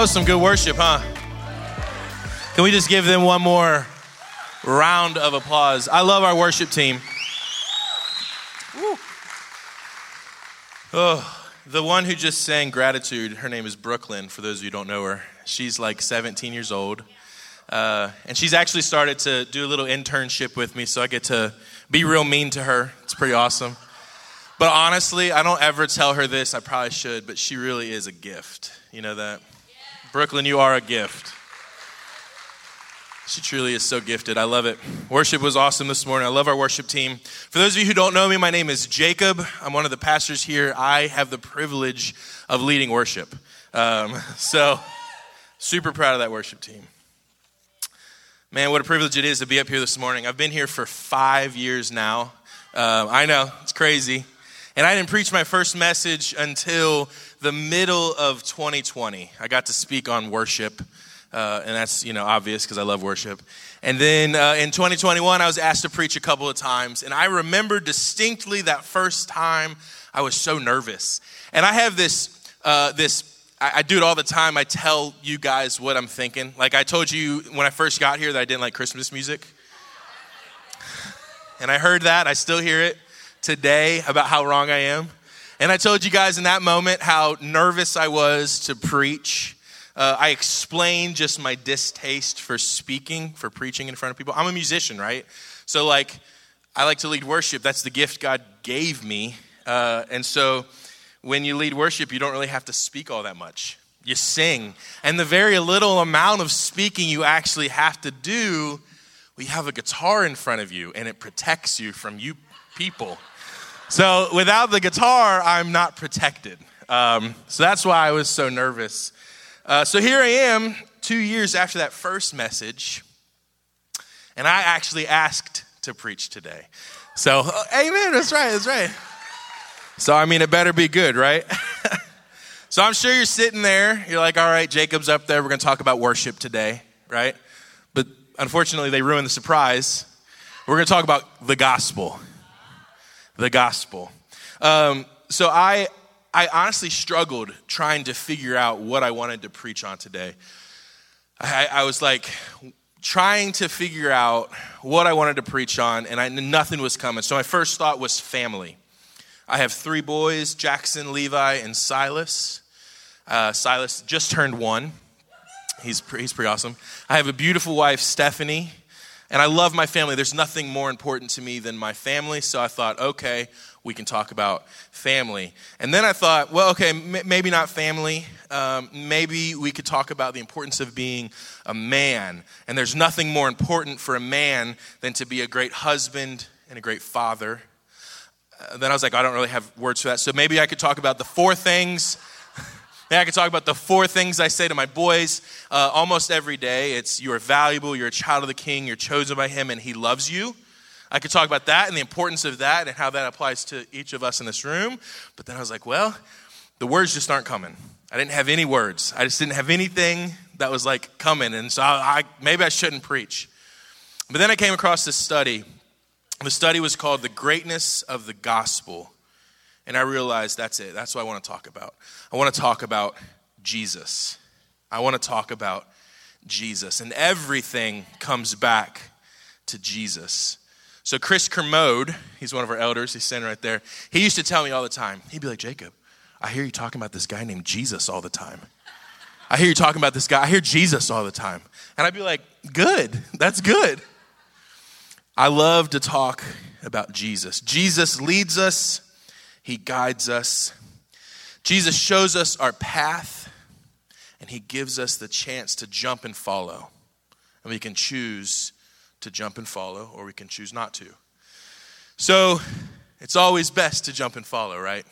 That was some good worship, huh? Can we just give them one more round of applause? I love our worship team. Oh, the one who just sang gratitude, her name is Brooklyn, for those of you who don't know her. She's like 17 years old. Uh, and she's actually started to do a little internship with me, so I get to be real mean to her. It's pretty awesome. But honestly, I don't ever tell her this. I probably should, but she really is a gift. You know that? Brooklyn, you are a gift. She truly is so gifted. I love it. Worship was awesome this morning. I love our worship team. For those of you who don't know me, my name is Jacob. I'm one of the pastors here. I have the privilege of leading worship. Um, so, super proud of that worship team. Man, what a privilege it is to be up here this morning. I've been here for five years now. Um, I know, it's crazy. And I didn't preach my first message until the middle of 2020. I got to speak on worship. Uh, and that's you know obvious because I love worship. And then uh, in 2021, I was asked to preach a couple of times, and I remember distinctly that first time I was so nervous. And I have this uh, this I, I, do it all the time. I tell you guys what I'm thinking. Like I told you when I first got here that I didn't like Christmas music, and I heard that. I still hear it today about how wrong I am. And I told you guys in that moment how nervous I was to preach uh, I explained just my distaste for speaking, for preaching in front of people. I'm a musician, right? So, like, I like to lead worship. That's the gift God gave me. Uh, and so, when you lead worship, you don't really have to speak all that much. You sing. And the very little amount of speaking you actually have to do, we have a guitar in front of you, and it protects you from you people. So, without the guitar, I'm not protected. Um, so, that's why I was so nervous uh, so here I am, two years after that first message, and I actually asked to preach today. So, uh, amen, that's right, that's right. So, I mean, it better be good, right? so, I'm sure you're sitting there, you're like, all right, Jacob's up there, we're going to talk about worship today, right? But unfortunately, they ruined the surprise. We're going to talk about the gospel. The gospel. Um, so, I, I honestly struggled trying to figure out what I wanted to preach on today. I, I was like trying to figure out what I wanted to preach on, and I, nothing was coming. So my first thought was family. I have three boys Jackson, Levi, and Silas. Uh, Silas just turned one. He's, he's pretty awesome. I have a beautiful wife, Stephanie, and I love my family. There's nothing more important to me than my family, so I thought, okay, we can talk about family. And then I thought, well, okay, m- maybe not family. Um, maybe we could talk about the importance of being a man. And there's nothing more important for a man than to be a great husband and a great father. Uh, then I was like, I don't really have words for that. So maybe I could talk about the four things. I could talk about the four things I say to my boys uh, almost every day. It's you are valuable, you're a child of the king, you're chosen by him, and he loves you. I could talk about that and the importance of that and how that applies to each of us in this room. But then I was like, well, the words just aren't coming. I didn't have any words. I just didn't have anything that was like coming. And so I, I maybe I shouldn't preach. But then I came across this study. The study was called The Greatness of the Gospel. And I realized that's it. That's what I want to talk about. I want to talk about Jesus. I want to talk about Jesus. And everything comes back to Jesus. So Chris Kermode, he's one of our elders, he's standing right there. He used to tell me all the time, he'd be like, Jacob, I hear you talking about this guy named Jesus all the time. I hear you talking about this guy. I hear Jesus all the time. And I'd be like, good, that's good. I love to talk about Jesus. Jesus leads us, he guides us. Jesus shows us our path, and he gives us the chance to jump and follow. And we can choose to jump and follow, or we can choose not to. So it's always best to jump and follow, right?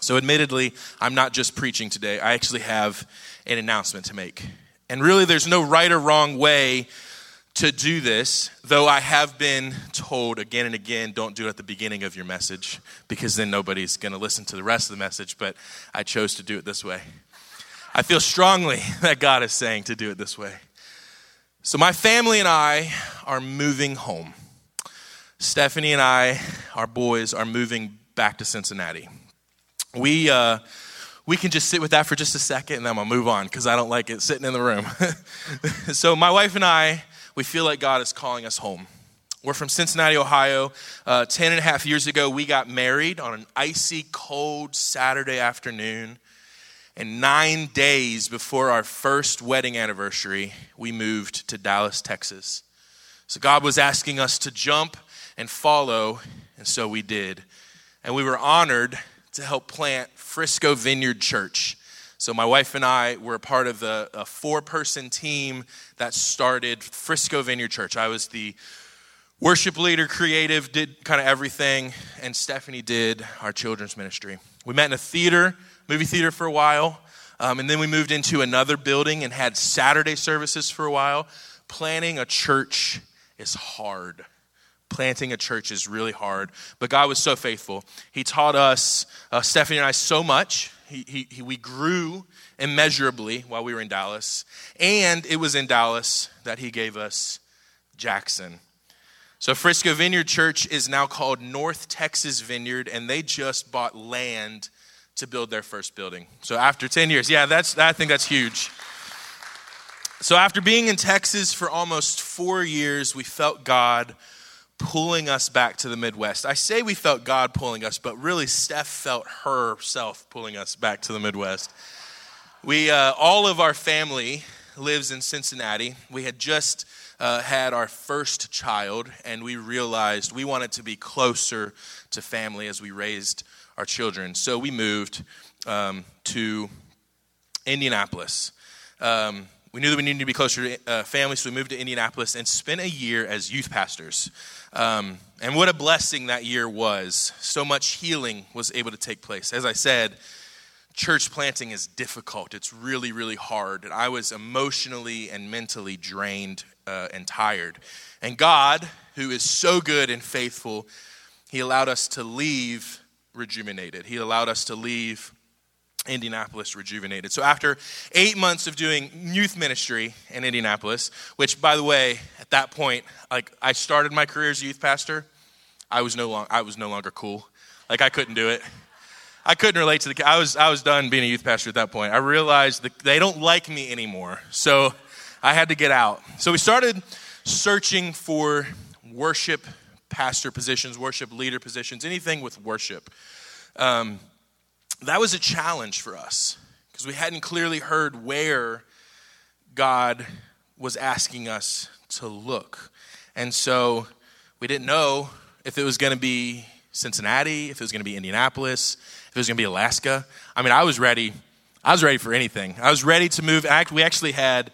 So, admittedly, I'm not just preaching today. I actually have an announcement to make. And really, there's no right or wrong way to do this, though I have been told again and again don't do it at the beginning of your message because then nobody's going to listen to the rest of the message, but I chose to do it this way. I feel strongly that God is saying to do it this way. So, my family and I are moving home. Stephanie and I, our boys, are moving back to Cincinnati. We, uh, we can just sit with that for just a second and then I'm gonna move on because I don't like it sitting in the room. so, my wife and I, we feel like God is calling us home. We're from Cincinnati, Ohio. Uh, ten and a half years ago, we got married on an icy, cold Saturday afternoon. And nine days before our first wedding anniversary, we moved to Dallas, Texas. So God was asking us to jump and follow, and so we did. And we were honored to help plant Frisco Vineyard Church. So my wife and I were a part of the a four-person team that started Frisco Vineyard Church. I was the worship leader, creative, did kind of everything, and Stephanie did our children's ministry. We met in a theater, movie theater for a while, um, and then we moved into another building and had Saturday services for a while. Planning a church is hard. Planting a church is really hard, but God was so faithful. He taught us, uh, Stephanie and I, so much. He, he, we grew immeasurably while we were in Dallas, and it was in Dallas that He gave us Jackson. So, Frisco Vineyard Church is now called North Texas Vineyard, and they just bought land to build their first building. So, after 10 years, yeah, that's, I think that's huge. So, after being in Texas for almost four years, we felt God pulling us back to the Midwest. I say we felt God pulling us, but really, Steph felt herself pulling us back to the Midwest. We, uh, all of our family lives in Cincinnati. We had just uh, had our first child, and we realized we wanted to be closer to family as we raised our children. So we moved um, to Indianapolis. Um, we knew that we needed to be closer to uh, family, so we moved to Indianapolis and spent a year as youth pastors. Um, and what a blessing that year was. So much healing was able to take place. As I said, church planting is difficult. It's really, really hard. And I was emotionally and mentally drained uh, and tired. And God, who is so good and faithful, He allowed us to leave rejuvenated. He allowed us to leave Indianapolis rejuvenated. So after eight months of doing youth ministry in Indianapolis, which by the way, at that point, like I started my career as a youth pastor, I was no long, I was no longer cool. Like I couldn't do it. I couldn't relate to the. I was I was done being a youth pastor at that point. I realized that they don't like me anymore. So I had to get out. So we started searching for worship pastor positions, worship leader positions, anything with worship. Um, that was a challenge for us because we hadn't clearly heard where God was asking us to look. And so we didn't know if it was going to be Cincinnati, if it was going to be Indianapolis, if it was going to be Alaska. I mean, I was ready. I was ready for anything. I was ready to move. We actually had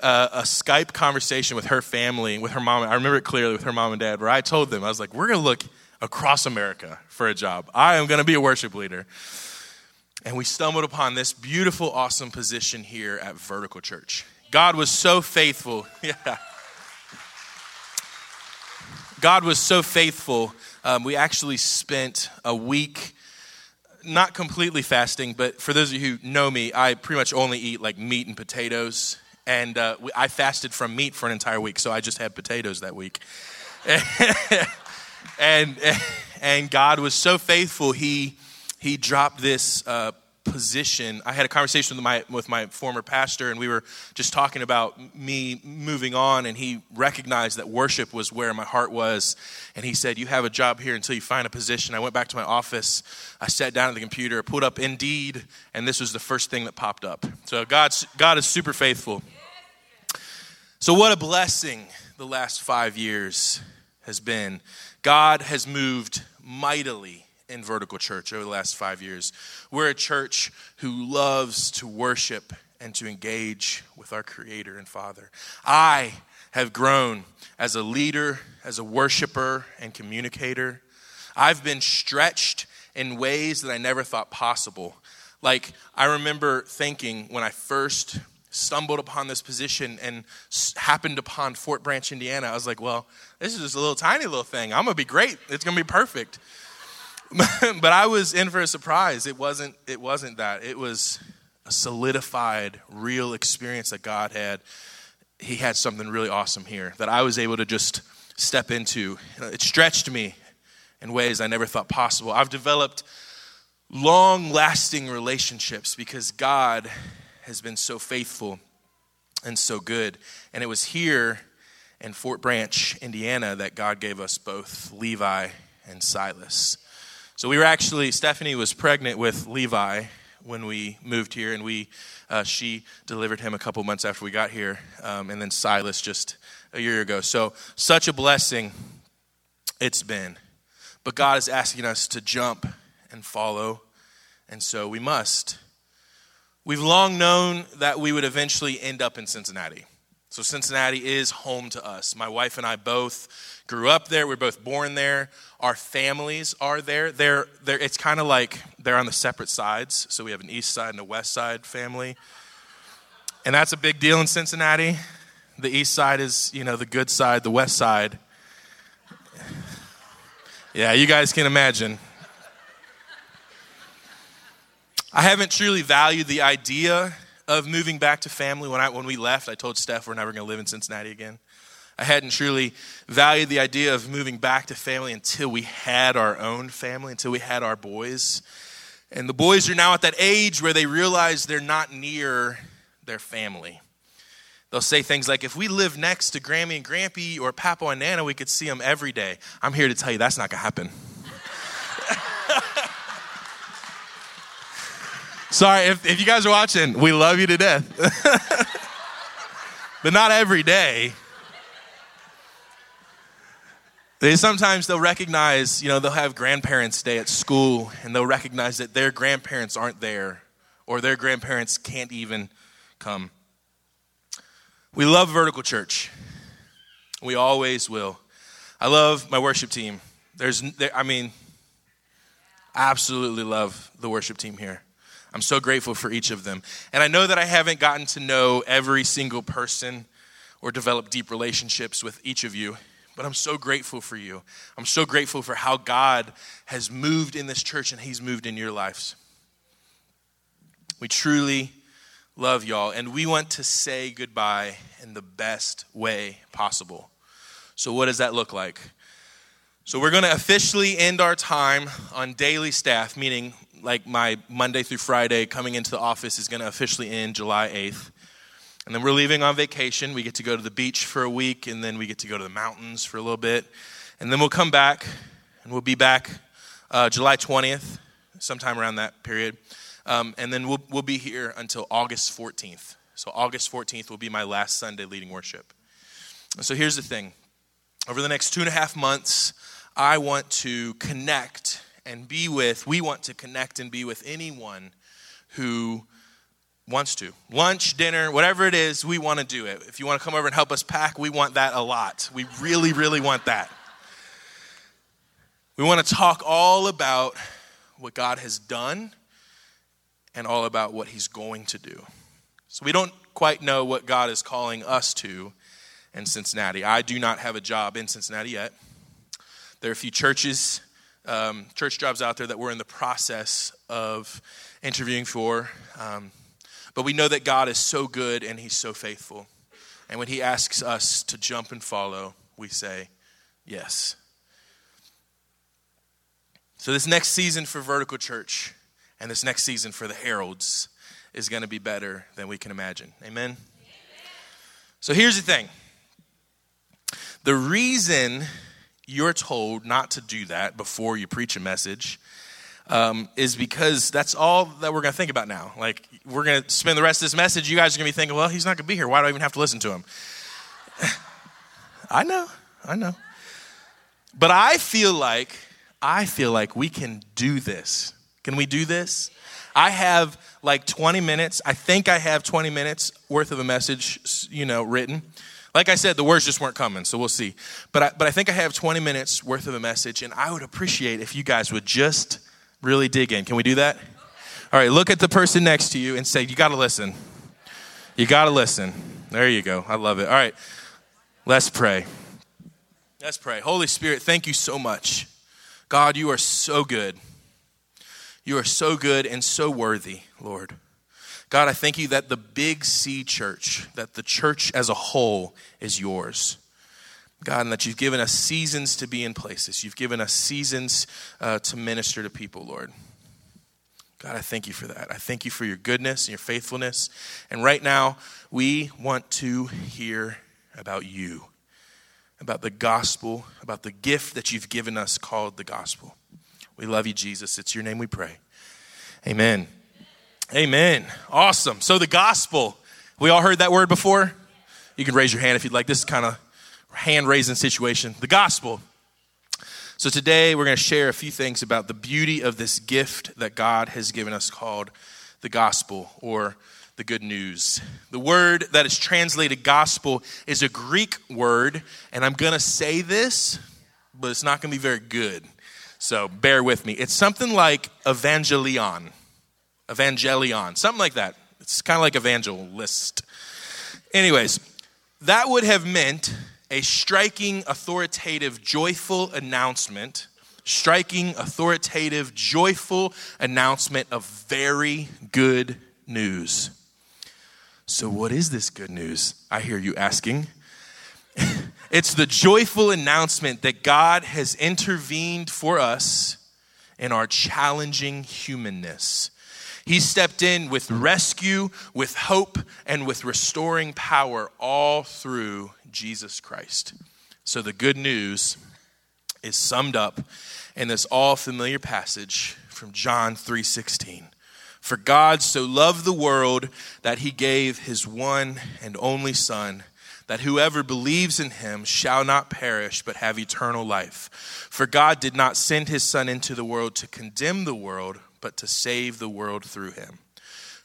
a Skype conversation with her family, with her mom. I remember it clearly with her mom and dad, where I told them, I was like, we're going to look across America for a job. I am going to be a worship leader. And we stumbled upon this beautiful, awesome position here at Vertical Church. God was so faithful. Yeah. God was so faithful. Um, we actually spent a week, not completely fasting, but for those of you who know me, I pretty much only eat like meat and potatoes and uh, I fasted from meat for an entire week, so I just had potatoes that week. and and God was so faithful. He he dropped this uh, position. I had a conversation with my with my former pastor, and we were just talking about me moving on. And he recognized that worship was where my heart was, and he said, "You have a job here until you find a position." I went back to my office. I sat down at the computer, put up Indeed, and this was the first thing that popped up. So God's God is super faithful. So, what a blessing the last five years has been. God has moved mightily in Vertical Church over the last five years. We're a church who loves to worship and to engage with our Creator and Father. I have grown as a leader, as a worshiper, and communicator. I've been stretched in ways that I never thought possible. Like, I remember thinking when I first stumbled upon this position and happened upon Fort Branch, Indiana, I was like, well, this is just a little tiny little thing. I'm going to be great. It's going to be perfect. but I was in for a surprise. It wasn't, it wasn't that. It was a solidified, real experience that God had. He had something really awesome here that I was able to just step into. It stretched me in ways I never thought possible. I've developed long lasting relationships because God has been so faithful and so good. And it was here in Fort Branch, Indiana, that God gave us both Levi and Silas. So we were actually, Stephanie was pregnant with Levi when we moved here, and we, uh, she delivered him a couple months after we got here, um, and then Silas just a year ago. So such a blessing it's been. But God is asking us to jump and follow, and so we must. We've long known that we would eventually end up in Cincinnati. So, Cincinnati is home to us. My wife and I both grew up there. We are both born there. Our families are there. They're, they're, it's kind of like they're on the separate sides. So, we have an east side and a west side family. And that's a big deal in Cincinnati. The east side is, you know, the good side, the west side. Yeah, you guys can imagine. I haven't truly valued the idea of moving back to family. When, I, when we left, I told Steph we're never going to live in Cincinnati again. I hadn't truly valued the idea of moving back to family until we had our own family, until we had our boys. And the boys are now at that age where they realize they're not near their family. They'll say things like, if we live next to Grammy and Grampy or Papa and Nana, we could see them every day. I'm here to tell you that's not going to happen. Sorry, if, if you guys are watching, we love you to death. but not every day. They sometimes they'll recognize, you know, they'll have grandparents day at school and they'll recognize that their grandparents aren't there or their grandparents can't even come. We love vertical church. We always will. I love my worship team. There's there, I mean absolutely love the worship team here. I'm so grateful for each of them. And I know that I haven't gotten to know every single person or develop deep relationships with each of you, but I'm so grateful for you. I'm so grateful for how God has moved in this church and He's moved in your lives. We truly love y'all, and we want to say goodbye in the best way possible. So, what does that look like? So, we're going to officially end our time on daily staff, meaning like my Monday through Friday coming into the office is going to officially end July 8th. And then we're leaving on vacation. We get to go to the beach for a week, and then we get to go to the mountains for a little bit. And then we'll come back, and we'll be back uh, July 20th, sometime around that period. Um, and then we'll, we'll be here until August 14th. So, August 14th will be my last Sunday leading worship. And so, here's the thing over the next two and a half months, I want to connect and be with, we want to connect and be with anyone who wants to. Lunch, dinner, whatever it is, we want to do it. If you want to come over and help us pack, we want that a lot. We really, really want that. We want to talk all about what God has done and all about what He's going to do. So we don't quite know what God is calling us to in Cincinnati. I do not have a job in Cincinnati yet. There are a few churches um, church jobs out there that we're in the process of interviewing for. Um, but we know that God is so good and He's so faithful. And when He asks us to jump and follow, we say, yes. So, this next season for Vertical Church and this next season for the Heralds is going to be better than we can imagine. Amen? Amen? So, here's the thing the reason you're told not to do that before you preach a message um, is because that's all that we're going to think about now. Like, we're going to spend the rest of this message, you guys are going to be thinking, well, he's not going to be here. Why do I even have to listen to him? I know, I know. But I feel like, I feel like we can do this. Can we do this? I have like 20 minutes. I think I have 20 minutes worth of a message, you know, written. Like I said, the words just weren't coming, so we'll see. But I, but I think I have 20 minutes worth of a message, and I would appreciate if you guys would just really dig in. Can we do that? All right, look at the person next to you and say, You got to listen. You got to listen. There you go. I love it. All right, let's pray. Let's pray. Holy Spirit, thank you so much. God, you are so good. You are so good and so worthy, Lord. God, I thank you that the Big C church, that the church as a whole is yours. God, and that you've given us seasons to be in places. You've given us seasons uh, to minister to people, Lord. God, I thank you for that. I thank you for your goodness and your faithfulness. And right now, we want to hear about you, about the gospel, about the gift that you've given us called the gospel. We love you, Jesus. It's your name we pray. Amen. Amen. Awesome. So, the gospel, we all heard that word before? You can raise your hand if you'd like. This is kind of hand raising situation. The gospel. So, today we're going to share a few things about the beauty of this gift that God has given us called the gospel or the good news. The word that is translated gospel is a Greek word, and I'm going to say this, but it's not going to be very good. So, bear with me. It's something like evangelion. Evangelion, something like that. It's kind of like evangelist. Anyways, that would have meant a striking, authoritative, joyful announcement, striking, authoritative, joyful announcement of very good news. So, what is this good news? I hear you asking. it's the joyful announcement that God has intervened for us in our challenging humanness. He stepped in with rescue, with hope, and with restoring power all through Jesus Christ. So the good news is summed up in this all familiar passage from John 3:16. For God so loved the world that he gave his one and only son that whoever believes in him shall not perish but have eternal life. For God did not send his son into the world to condemn the world but to save the world through him.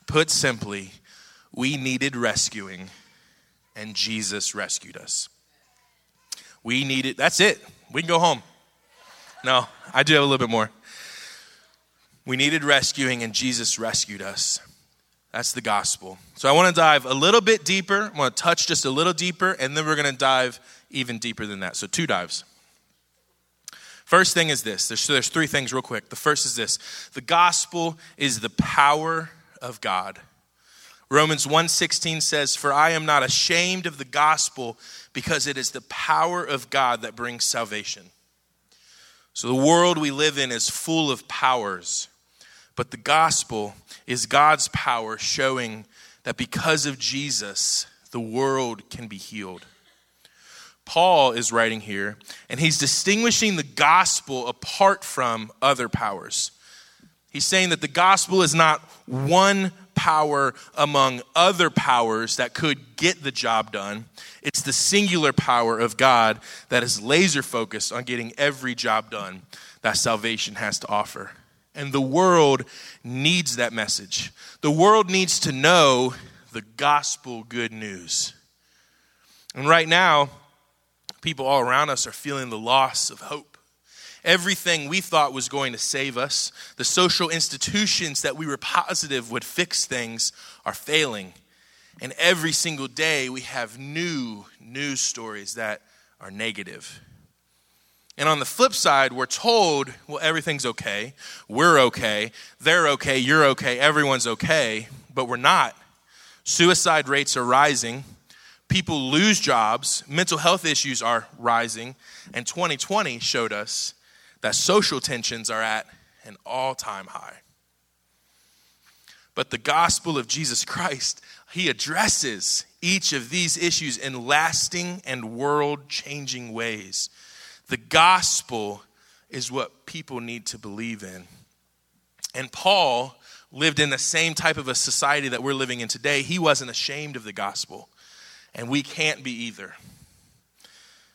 Put simply, we needed rescuing and Jesus rescued us. We needed, that's it. We can go home. No, I do have a little bit more. We needed rescuing, and Jesus rescued us. That's the gospel. So I want to dive a little bit deeper. I want to touch just a little deeper, and then we're going to dive even deeper than that. So, two dives. First thing is this there's, there's three things, real quick. The first is this the gospel is the power of God. Romans 1:16 says, "For I am not ashamed of the gospel because it is the power of God that brings salvation." So the world we live in is full of powers, but the gospel is God's power showing that because of Jesus, the world can be healed. Paul is writing here, and he's distinguishing the gospel apart from other powers. He's saying that the gospel is not one power among other powers that could get the job done. It's the singular power of God that is laser focused on getting every job done that salvation has to offer. And the world needs that message. The world needs to know the gospel good news. And right now, people all around us are feeling the loss of hope. Everything we thought was going to save us, the social institutions that we were positive would fix things, are failing. And every single day we have new news stories that are negative. And on the flip side, we're told, well, everything's okay. We're okay. They're okay. You're okay. Everyone's okay. But we're not. Suicide rates are rising. People lose jobs. Mental health issues are rising. And 2020 showed us that social tensions are at an all time high. But the gospel of Jesus Christ, he addresses each of these issues in lasting and world changing ways. The gospel is what people need to believe in. And Paul lived in the same type of a society that we're living in today. He wasn't ashamed of the gospel, and we can't be either.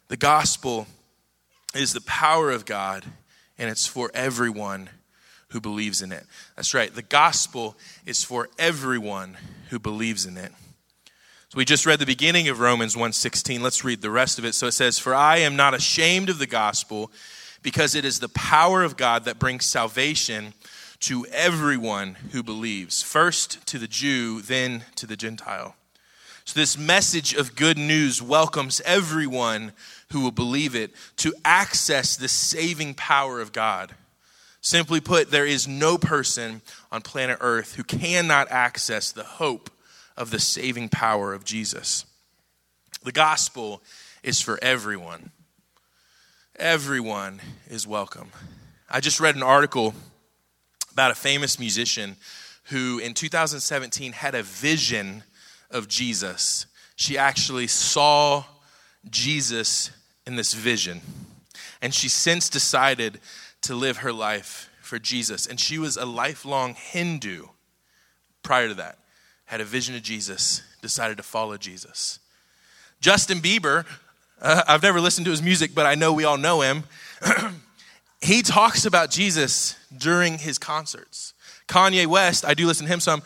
The gospel is the power of God and it's for everyone who believes in it. That's right. The gospel is for everyone who believes in it. So we just read the beginning of Romans 1:16. Let's read the rest of it. So it says, "For I am not ashamed of the gospel, because it is the power of God that brings salvation to everyone who believes, first to the Jew, then to the Gentile." So this message of good news welcomes everyone who will believe it to access the saving power of God. Simply put, there is no person on planet Earth who cannot access the hope of the saving power of Jesus. The gospel is for everyone. Everyone is welcome. I just read an article about a famous musician who in 2017 had a vision of Jesus. She actually saw Jesus in this vision. And she since decided to live her life for Jesus. And she was a lifelong Hindu prior to that, had a vision of Jesus, decided to follow Jesus. Justin Bieber, uh, I've never listened to his music, but I know we all know him. he talks about Jesus during his concerts. Kanye West, I do listen to him some.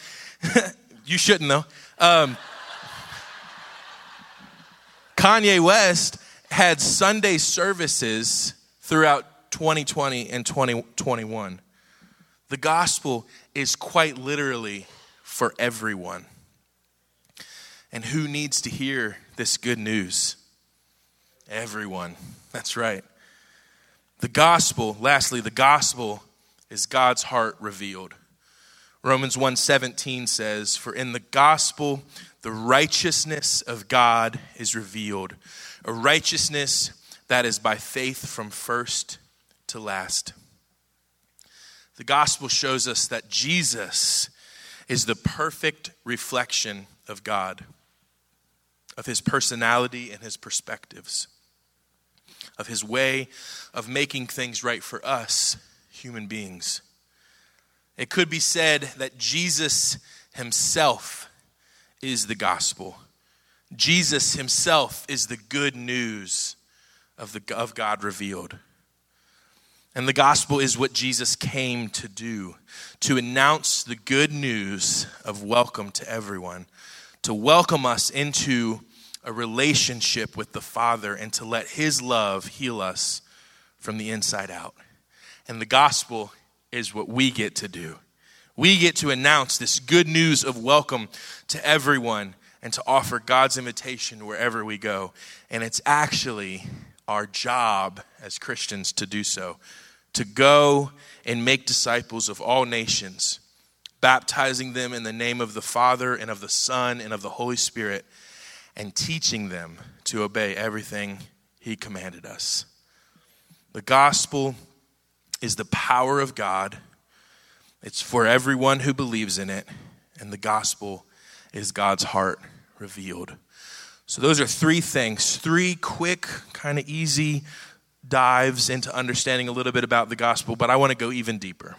you shouldn't, though. Um, Kanye West had Sunday services throughout 2020 and 2021. The gospel is quite literally for everyone. And who needs to hear this good news? Everyone. That's right. The gospel, lastly, the gospel is God's heart revealed. Romans 1:17 says, "For in the gospel the righteousness of God is revealed, a righteousness that is by faith from first to last." The gospel shows us that Jesus is the perfect reflection of God, of his personality and his perspectives, of his way of making things right for us, human beings. It could be said that Jesus himself is the gospel. Jesus himself is the good news of, the, of God revealed. And the gospel is what Jesus came to do to announce the good news of welcome to everyone, to welcome us into a relationship with the Father, and to let His love heal us from the inside out. And the gospel is what we get to do. We get to announce this good news of welcome to everyone and to offer God's invitation wherever we go. And it's actually our job as Christians to do so to go and make disciples of all nations, baptizing them in the name of the Father and of the Son and of the Holy Spirit, and teaching them to obey everything He commanded us. The gospel is the power of God, it's for everyone who believes in it, and the gospel is God's heart revealed. So, those are three things, three quick, kind of easy dives into understanding a little bit about the gospel, but I want to go even deeper.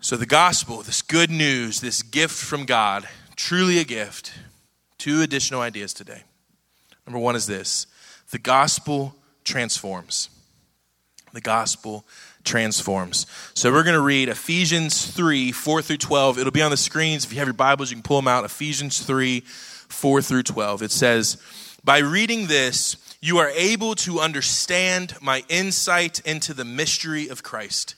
So, the gospel, this good news, this gift from God, truly a gift, two additional ideas today. Number one is this the gospel transforms. The gospel transforms. So we're going to read Ephesians 3 4 through 12. It'll be on the screens. If you have your Bibles, you can pull them out. Ephesians 3 4 through 12. It says, By reading this, you are able to understand my insight into the mystery of Christ.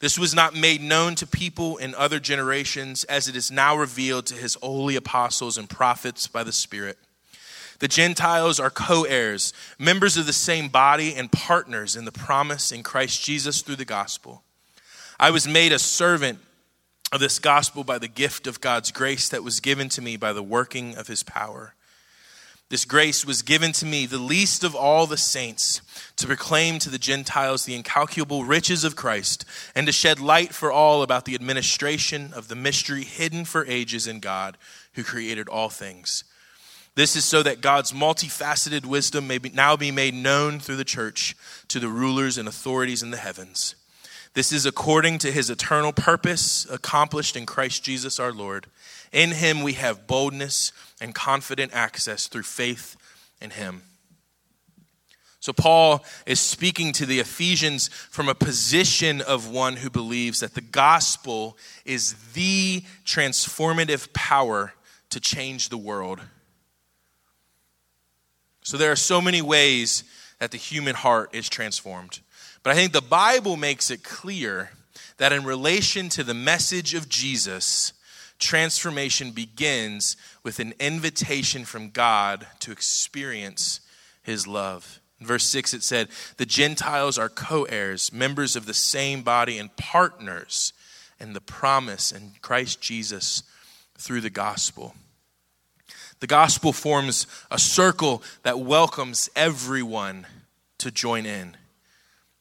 This was not made known to people in other generations, as it is now revealed to his holy apostles and prophets by the Spirit. The Gentiles are co heirs, members of the same body, and partners in the promise in Christ Jesus through the gospel. I was made a servant of this gospel by the gift of God's grace that was given to me by the working of his power. This grace was given to me, the least of all the saints, to proclaim to the Gentiles the incalculable riches of Christ and to shed light for all about the administration of the mystery hidden for ages in God who created all things. This is so that God's multifaceted wisdom may be, now be made known through the church to the rulers and authorities in the heavens. This is according to his eternal purpose accomplished in Christ Jesus our Lord. In him we have boldness and confident access through faith in him. So, Paul is speaking to the Ephesians from a position of one who believes that the gospel is the transformative power to change the world. So, there are so many ways that the human heart is transformed. But I think the Bible makes it clear that in relation to the message of Jesus, transformation begins with an invitation from God to experience his love. In verse 6, it said, The Gentiles are co heirs, members of the same body, and partners in the promise in Christ Jesus through the gospel. The gospel forms a circle that welcomes everyone to join in.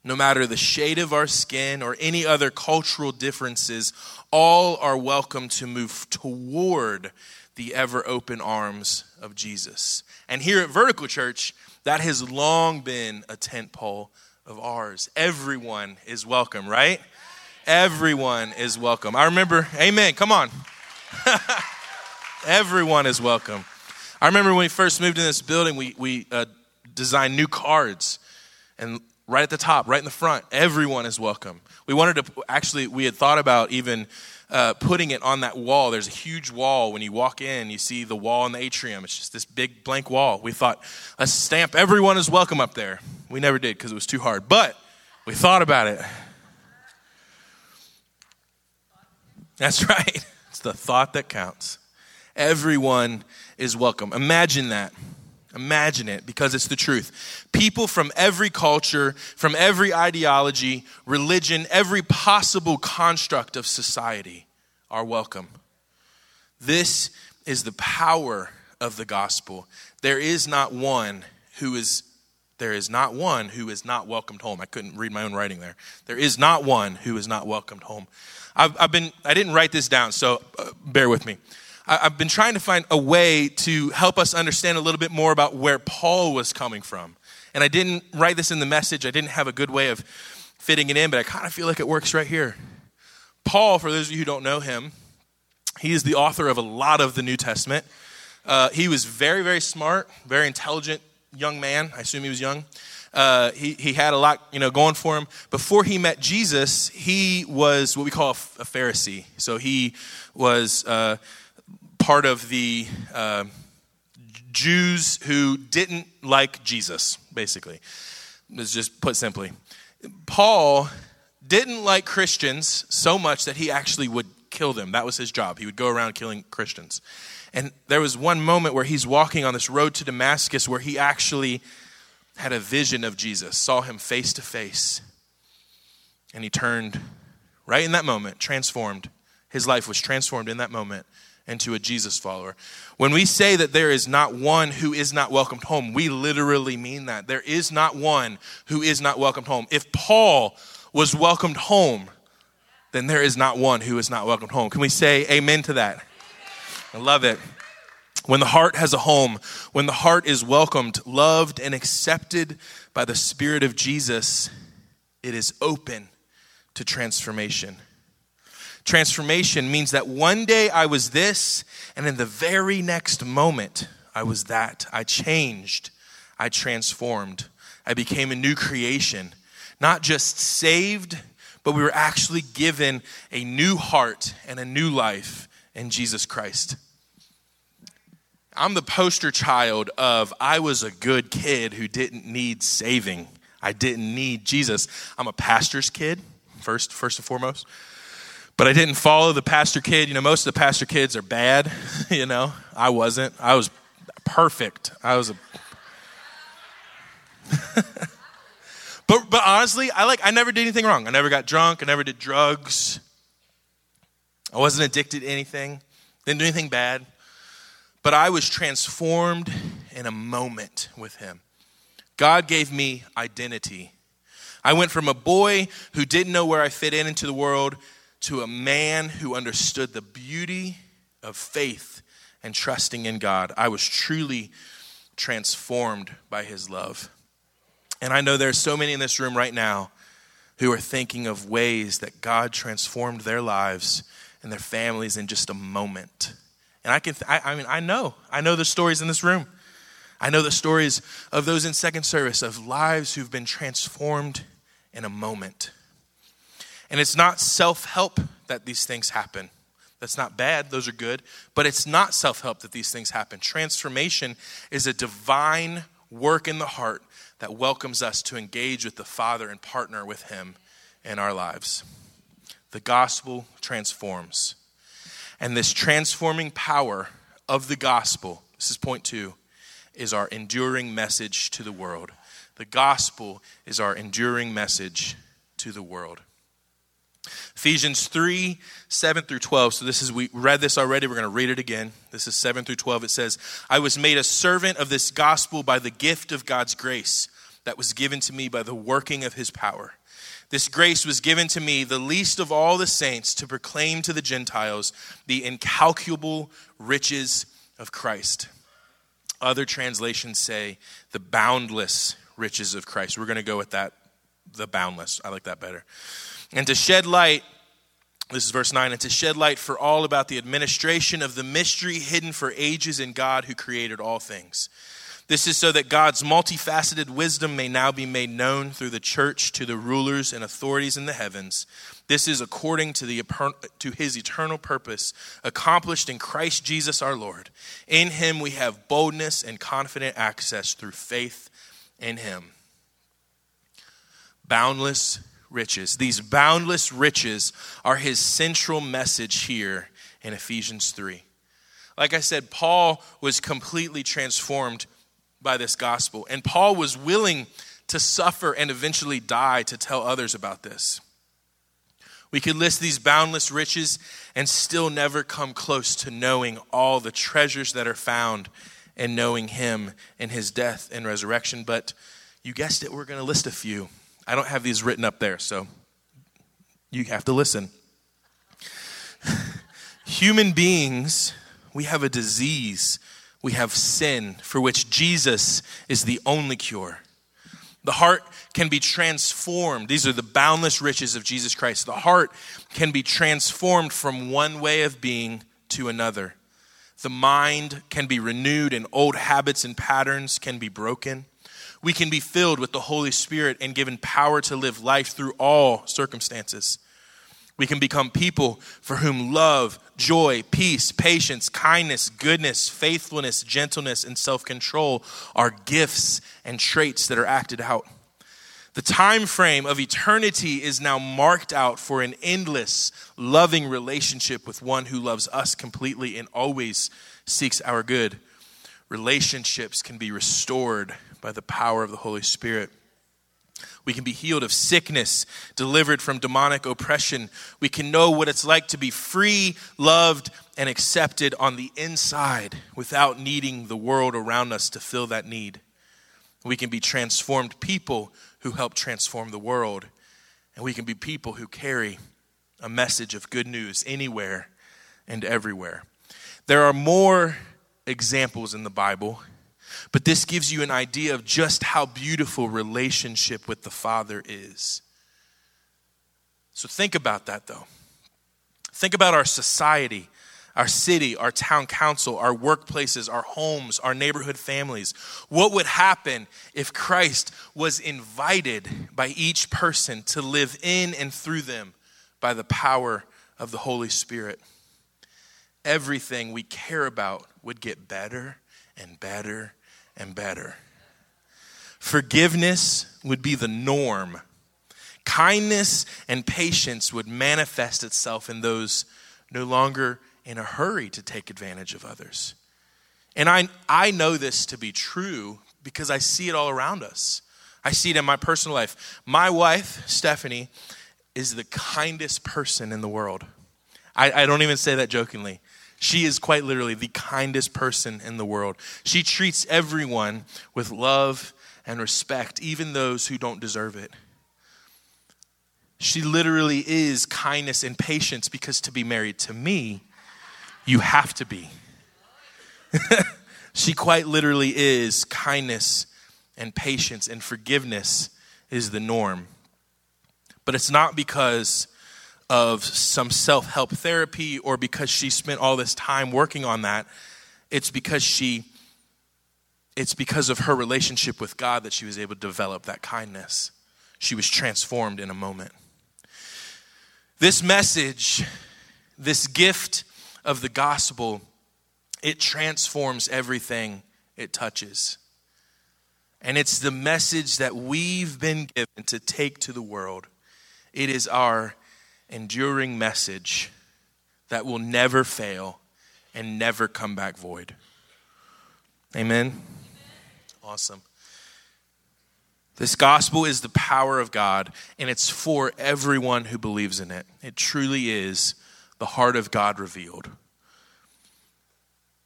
no matter the shade of our skin or any other cultural differences, all are welcome to move toward the ever open arms of Jesus. And here at Vertical Church, that has long been a tent pole of ours. Everyone is welcome, right? Everyone is welcome. I remember, amen, come on. Everyone is welcome. I remember when we first moved in this building, we, we uh, designed new cards. And right at the top, right in the front, everyone is welcome. We wanted to, actually, we had thought about even uh, putting it on that wall. There's a huge wall. When you walk in, you see the wall in the atrium. It's just this big blank wall. We thought, let's stamp everyone is welcome up there. We never did because it was too hard. But we thought about it. That's right. It's the thought that counts. Everyone is welcome. Imagine that. Imagine it because it's the truth. People from every culture, from every ideology, religion, every possible construct of society are welcome. This is the power of the gospel. There is not one who is there is not one who is not welcomed home. I couldn't read my own writing there. There is not one who is not welcomed home. I've, I've been I didn't write this down, so uh, bear with me. I've been trying to find a way to help us understand a little bit more about where Paul was coming from. And I didn't write this in the message, I didn't have a good way of fitting it in, but I kind of feel like it works right here. Paul, for those of you who don't know him, he is the author of a lot of the New Testament. Uh, he was very, very smart, very intelligent young man. I assume he was young. Uh, he, he had a lot you know going for him before he met jesus he was what we call a, a pharisee so he was uh, part of the uh, Jews who didn't like Jesus, basically. Let's just put simply. Paul didn't like Christians so much that he actually would kill them. That was his job. He would go around killing Christians. And there was one moment where he's walking on this road to Damascus where he actually had a vision of Jesus, saw him face to face. And he turned right in that moment, transformed. His life was transformed in that moment and to a Jesus follower. When we say that there is not one who is not welcomed home, we literally mean that. There is not one who is not welcomed home. If Paul was welcomed home, then there is not one who is not welcomed home. Can we say amen to that? I love it. When the heart has a home, when the heart is welcomed, loved, and accepted by the Spirit of Jesus, it is open to transformation. Transformation means that one day I was this, and in the very next moment, I was that. I changed, I transformed, I became a new creation. Not just saved, but we were actually given a new heart and a new life in Jesus Christ. I'm the poster child of I was a good kid who didn't need saving. I didn't need Jesus. I'm a pastor's kid, first, first and foremost. But I didn't follow the pastor kid. You know, most of the pastor kids are bad. You know, I wasn't. I was perfect. I was a. but but honestly, I like I never did anything wrong. I never got drunk. I never did drugs. I wasn't addicted to anything. Didn't do anything bad. But I was transformed in a moment with him. God gave me identity. I went from a boy who didn't know where I fit in into the world to a man who understood the beauty of faith and trusting in God. I was truly transformed by his love. And I know there's so many in this room right now who are thinking of ways that God transformed their lives and their families in just a moment. And I can, th- I, I mean, I know, I know the stories in this room. I know the stories of those in second service of lives who've been transformed in a moment. And it's not self help that these things happen. That's not bad, those are good. But it's not self help that these things happen. Transformation is a divine work in the heart that welcomes us to engage with the Father and partner with Him in our lives. The gospel transforms. And this transforming power of the gospel, this is point two, is our enduring message to the world. The gospel is our enduring message to the world. Ephesians 3, 7 through 12. So this is, we read this already. We're going to read it again. This is 7 through 12. It says, I was made a servant of this gospel by the gift of God's grace. that was given to me by the working of his power. This grace was given to me, the least of all the saints, to proclaim to the Gentiles the incalculable riches of Christ. Other translations say the boundless riches of Christ. We're going to go with that, the boundless. I like that better. And to shed light, this is verse 9, and to shed light for all about the administration of the mystery hidden for ages in God who created all things this is so that God's multifaceted wisdom may now be made known through the church to the rulers and authorities in the heavens. This is according to, the, to his eternal purpose, accomplished in Christ Jesus our Lord. In him we have boldness and confident access through faith in him. Boundless riches. These boundless riches are his central message here in Ephesians 3. Like I said, Paul was completely transformed by this gospel. And Paul was willing to suffer and eventually die to tell others about this. We could list these boundless riches and still never come close to knowing all the treasures that are found and knowing Him and His death and resurrection. But you guessed it, we're going to list a few. I don't have these written up there, so you have to listen. Human beings, we have a disease we have sin for which Jesus is the only cure. The heart can be transformed. These are the boundless riches of Jesus Christ. The heart can be transformed from one way of being to another. The mind can be renewed, and old habits and patterns can be broken. We can be filled with the Holy Spirit and given power to live life through all circumstances. We can become people for whom love, joy, peace, patience, kindness, goodness, faithfulness, gentleness, and self control are gifts and traits that are acted out. The time frame of eternity is now marked out for an endless, loving relationship with one who loves us completely and always seeks our good. Relationships can be restored by the power of the Holy Spirit. We can be healed of sickness, delivered from demonic oppression. We can know what it's like to be free, loved, and accepted on the inside without needing the world around us to fill that need. We can be transformed people who help transform the world. And we can be people who carry a message of good news anywhere and everywhere. There are more examples in the Bible but this gives you an idea of just how beautiful relationship with the Father is. So think about that though. Think about our society, our city, our town council, our workplaces, our homes, our neighborhood families. What would happen if Christ was invited by each person to live in and through them by the power of the Holy Spirit? Everything we care about would get better and better and better. Forgiveness would be the norm. Kindness and patience would manifest itself in those no longer in a hurry to take advantage of others. And I, I know this to be true because I see it all around us. I see it in my personal life. My wife, Stephanie, is the kindest person in the world. I, I don't even say that jokingly. She is quite literally the kindest person in the world. She treats everyone with love and respect, even those who don't deserve it. She literally is kindness and patience because to be married to me, you have to be. she quite literally is kindness and patience and forgiveness is the norm. But it's not because of some self help therapy or because she spent all this time working on that. It's because she, it's because of her relationship with God that she was able to develop that kindness. She was transformed in a moment. This message, this gift of the gospel, it transforms everything it touches. And it's the message that we've been given to take to the world. It is our enduring message that will never fail and never come back void. Amen? Awesome. This gospel is the power of God, and it's for everyone who believes in it. It truly is the heart of God revealed.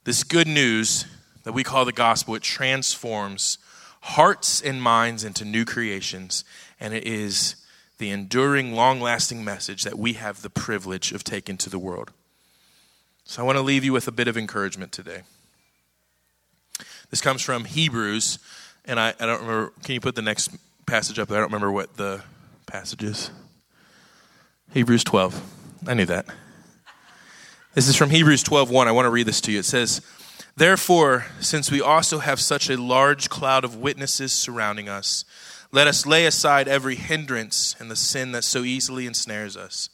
This good news that we call the gospel, it transforms hearts and minds into new creations, and it is the enduring, long lasting message that we have the privilege of taking to the world. So I want to leave you with a bit of encouragement today. This comes from Hebrews, and I, I don't remember. Can you put the next passage up there? I don't remember what the passage is. Hebrews 12. I knew that. This is from Hebrews 12:1. I want to read this to you. It says, Therefore, since we also have such a large cloud of witnesses surrounding us, let us lay aside every hindrance and the sin that so easily ensnares us.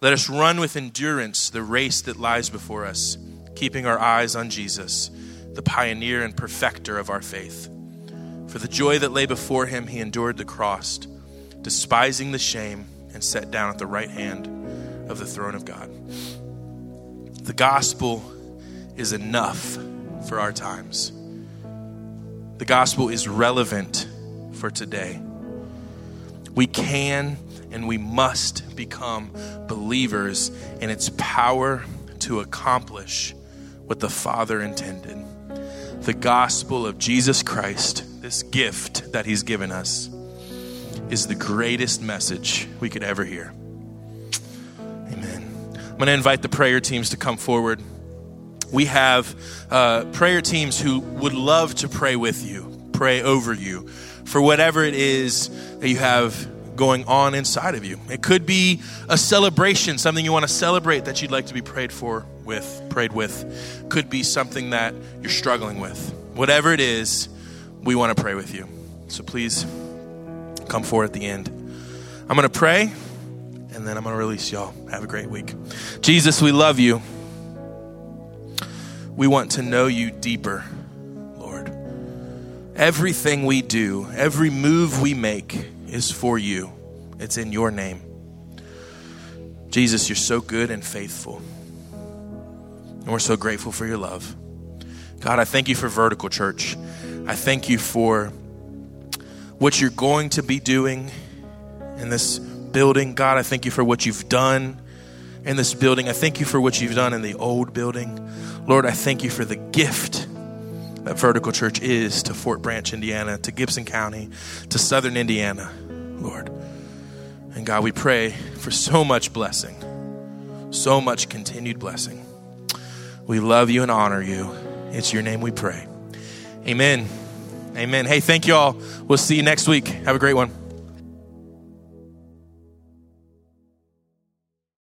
Let us run with endurance the race that lies before us, keeping our eyes on Jesus, the pioneer and perfecter of our faith. For the joy that lay before him, he endured the cross, despising the shame, and sat down at the right hand of the throne of God. The gospel is enough for our times. The gospel is relevant for today. We can and we must become believers in its power to accomplish what the Father intended. The gospel of Jesus Christ, this gift that He's given us, is the greatest message we could ever hear. Amen. I'm going to invite the prayer teams to come forward we have uh, prayer teams who would love to pray with you, pray over you for whatever it is that you have going on inside of you. It could be a celebration, something you want to celebrate that you'd like to be prayed for with, prayed with. Could be something that you're struggling with. Whatever it is, we want to pray with you. So please come forward at the end. I'm going to pray and then I'm going to release y'all. Have a great week. Jesus, we love you. We want to know you deeper, Lord. Everything we do, every move we make is for you, it's in your name. Jesus, you're so good and faithful. And we're so grateful for your love. God, I thank you for Vertical Church. I thank you for what you're going to be doing in this building. God, I thank you for what you've done in this building. I thank you for what you've done in the old building. Lord, I thank you for the gift that Vertical Church is to Fort Branch, Indiana, to Gibson County, to Southern Indiana, Lord. And God, we pray for so much blessing, so much continued blessing. We love you and honor you. It's your name we pray. Amen. Amen. Hey, thank you all. We'll see you next week. Have a great one.